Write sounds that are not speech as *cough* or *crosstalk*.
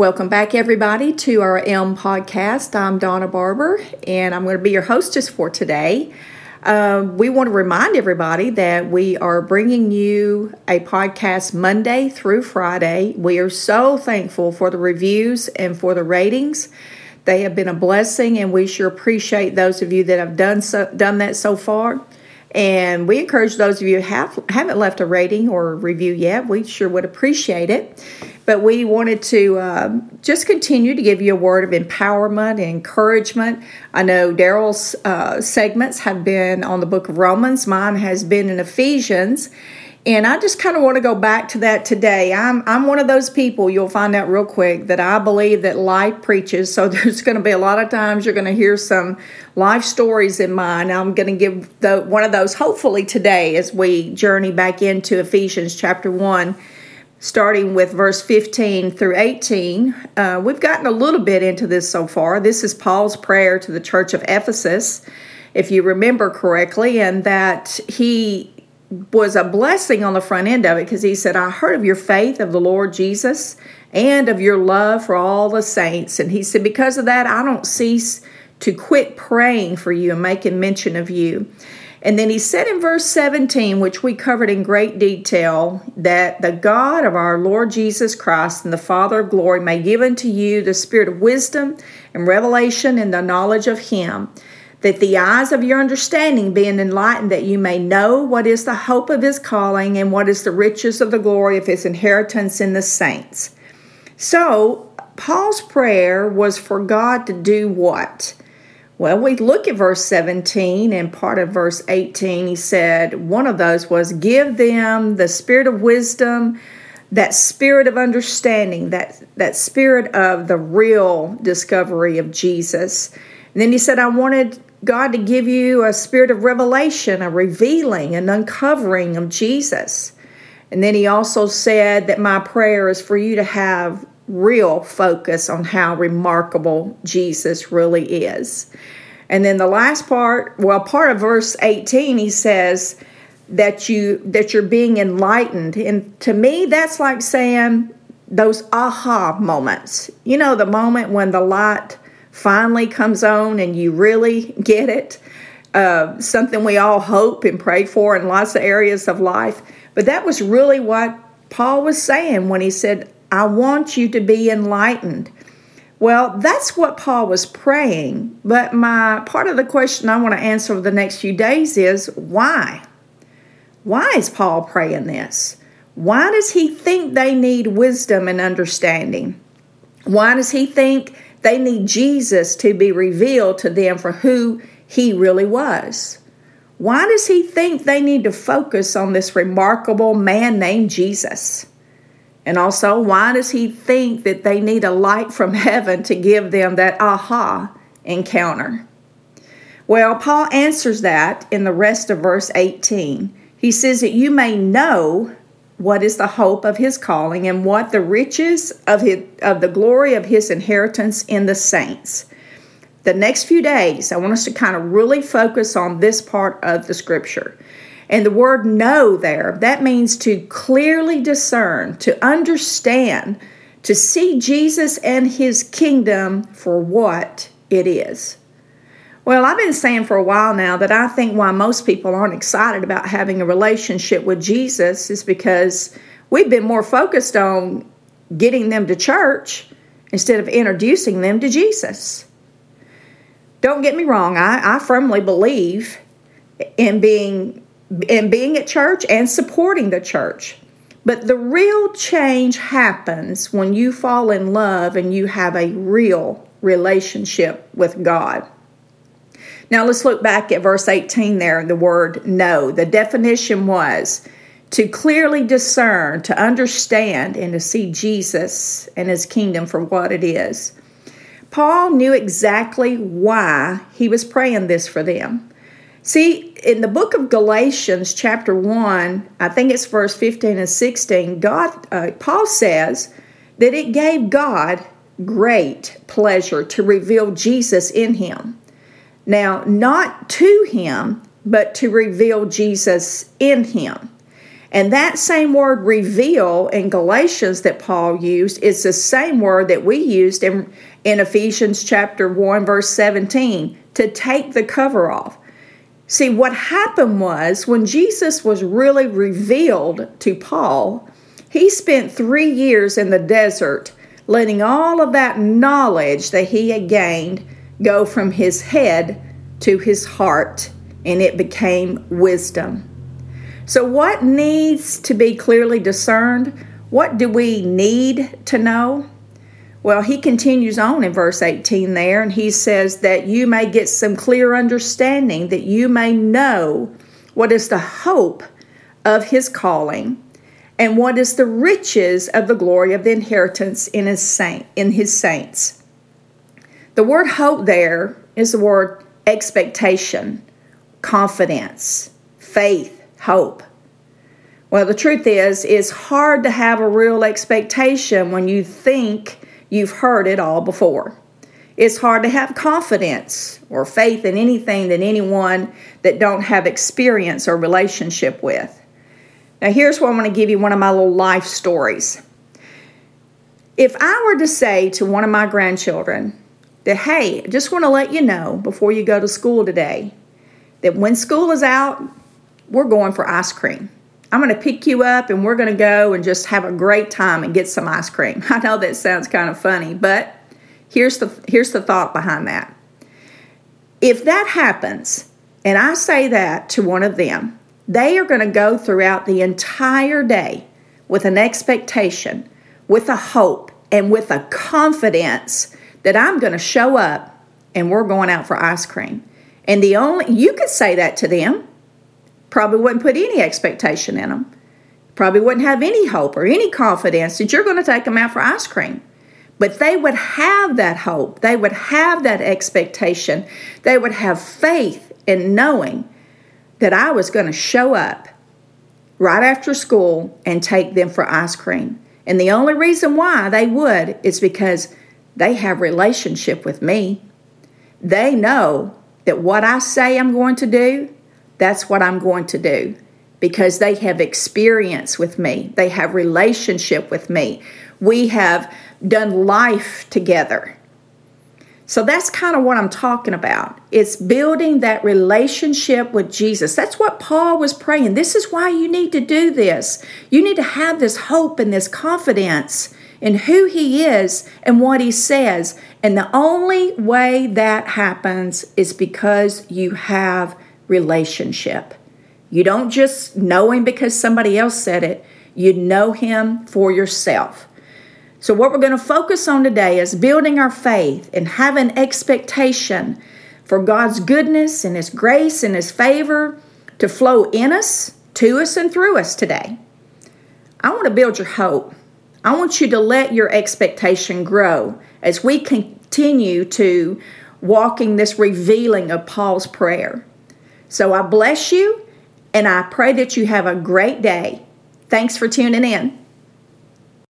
Welcome back, everybody, to our Elm podcast. I'm Donna Barber, and I'm going to be your hostess for today. Uh, we want to remind everybody that we are bringing you a podcast Monday through Friday. We are so thankful for the reviews and for the ratings. They have been a blessing, and we sure appreciate those of you that have done so, done that so far. And we encourage those of you who have, haven't left a rating or a review yet, we sure would appreciate it. But we wanted to uh, just continue to give you a word of empowerment and encouragement. I know Daryl's uh, segments have been on the book of Romans, mine has been in Ephesians. And I just kind of want to go back to that today. I'm I'm one of those people you'll find out real quick that I believe that life preaches. So *laughs* there's going to be a lot of times you're going to hear some life stories in mine. I'm going to give the one of those hopefully today as we journey back into Ephesians chapter 1 starting with verse 15 through 18. Uh, we've gotten a little bit into this so far. This is Paul's prayer to the church of Ephesus, if you remember correctly, and that he was a blessing on the front end of it because he said, I heard of your faith of the Lord Jesus and of your love for all the saints. And he said, Because of that, I don't cease to quit praying for you and making mention of you. And then he said in verse 17, which we covered in great detail, that the God of our Lord Jesus Christ and the Father of glory may give unto you the spirit of wisdom and revelation and the knowledge of him that the eyes of your understanding being enlightened, that you may know what is the hope of his calling and what is the riches of the glory of his inheritance in the saints. So, Paul's prayer was for God to do what? Well, we look at verse 17 and part of verse 18. He said, one of those was, Give them the spirit of wisdom, that spirit of understanding, that, that spirit of the real discovery of Jesus. And then he said, I wanted God to give you a spirit of revelation, a revealing, an uncovering of Jesus. And then he also said that my prayer is for you to have real focus on how remarkable Jesus really is. And then the last part, well, part of verse 18, he says that you that you're being enlightened. And to me, that's like saying those aha moments. You know, the moment when the light finally comes on and you really get it. Uh, something we all hope and pray for in lots of areas of life. But that was really what Paul was saying when he said, I want you to be enlightened. Well, that's what Paul was praying. But my part of the question I want to answer over the next few days is why? Why is Paul praying this? Why does he think they need wisdom and understanding? Why does he think they need Jesus to be revealed to them for who he really was. Why does he think they need to focus on this remarkable man named Jesus? And also, why does he think that they need a light from *laughs* heaven to give them that aha encounter? Well, Paul answers that in the rest of verse 18. He says that you may know what is the hope of his calling and what the riches of his, of the glory of his inheritance in the saints. The next few days, I want us to kind of really focus on this part of the scripture. And the word know there, that means to clearly discern, to understand, to see Jesus and his kingdom for what it is. Well, I've been saying for a while now that I think why most people aren't excited about having a relationship with Jesus is because we've been more focused on getting them to church instead of introducing them to Jesus. Don't get me wrong, I, I firmly believe in being in being at church and supporting the church. But the real change happens when you fall in love and you have a real relationship with God. Now let's look back at verse 18 there, the word know. The definition was to clearly discern, to understand, and to see Jesus and his kingdom for what it is. Paul knew exactly why he was praying this for them. See, in the book of Galatians, chapter 1, I think it's verse 15 and 16, God, uh, Paul says that it gave God great pleasure to reveal Jesus in him. Now, not to him, but to reveal Jesus in him. And that same word reveal in Galatians that Paul used is the same word that we used in, in Ephesians chapter 1, verse 17, to take the cover off. See, what happened was when Jesus was really revealed to Paul, he spent three years in the desert letting all of that knowledge that he had gained go from his head to his heart, and it became wisdom. So, what needs to be clearly discerned? What do we need to know? Well, he continues on in verse 18 there, and he says that you may get some clear understanding, that you may know what is the hope of his calling and what is the riches of the glory of the inheritance in his saint in his saints. The word hope there is the word expectation, confidence, faith, hope. Well, the truth is, it's hard to have a real expectation when you think you've heard it all before. It's hard to have confidence or faith in anything that anyone that don't have experience or relationship with. Now, here's where I'm going to give you one of my little life stories. If I were to say to one of my grandchildren that, hey, just want to let you know before you go to school today that when school is out, we're going for ice cream. I'm going to pick you up and we're going to go and just have a great time and get some ice cream. *laughs* I know that sounds kind of funny, but here's the here's the thought behind that. If that happens and I say that to one of them, they are going to go throughout the entire day with an expectation, with a hope, and with a confidence that I'm going to show up and we're going out for ice cream. And the only you could say that to them probably wouldn't put any expectation in them. Probably wouldn't have any hope or any confidence that you're going to take them out for ice cream. But they would have that hope. They would have that expectation. They would have faith in knowing that I was going to show up right after school and take them for ice cream. And the only reason why they would is because they have relationship with me. They know that what I say I'm going to do, that's what I'm going to do because they have experience with me. They have relationship with me. We have done life together. So that's kind of what I'm talking about. It's building that relationship with Jesus. That's what Paul was praying. This is why you need to do this. You need to have this hope and this confidence in who he is and what he says. And the only way that happens is because you have relationship. You don't just know him because somebody else said it, you know him for yourself. So, what we're going to focus on today is building our faith and having expectation for God's goodness and His grace and His favor to flow in us, to us, and through us today. I want to build your hope. I want you to let your expectation grow as we continue to walking this revealing of Paul's prayer. So I bless you and I pray that you have a great day. Thanks for tuning in.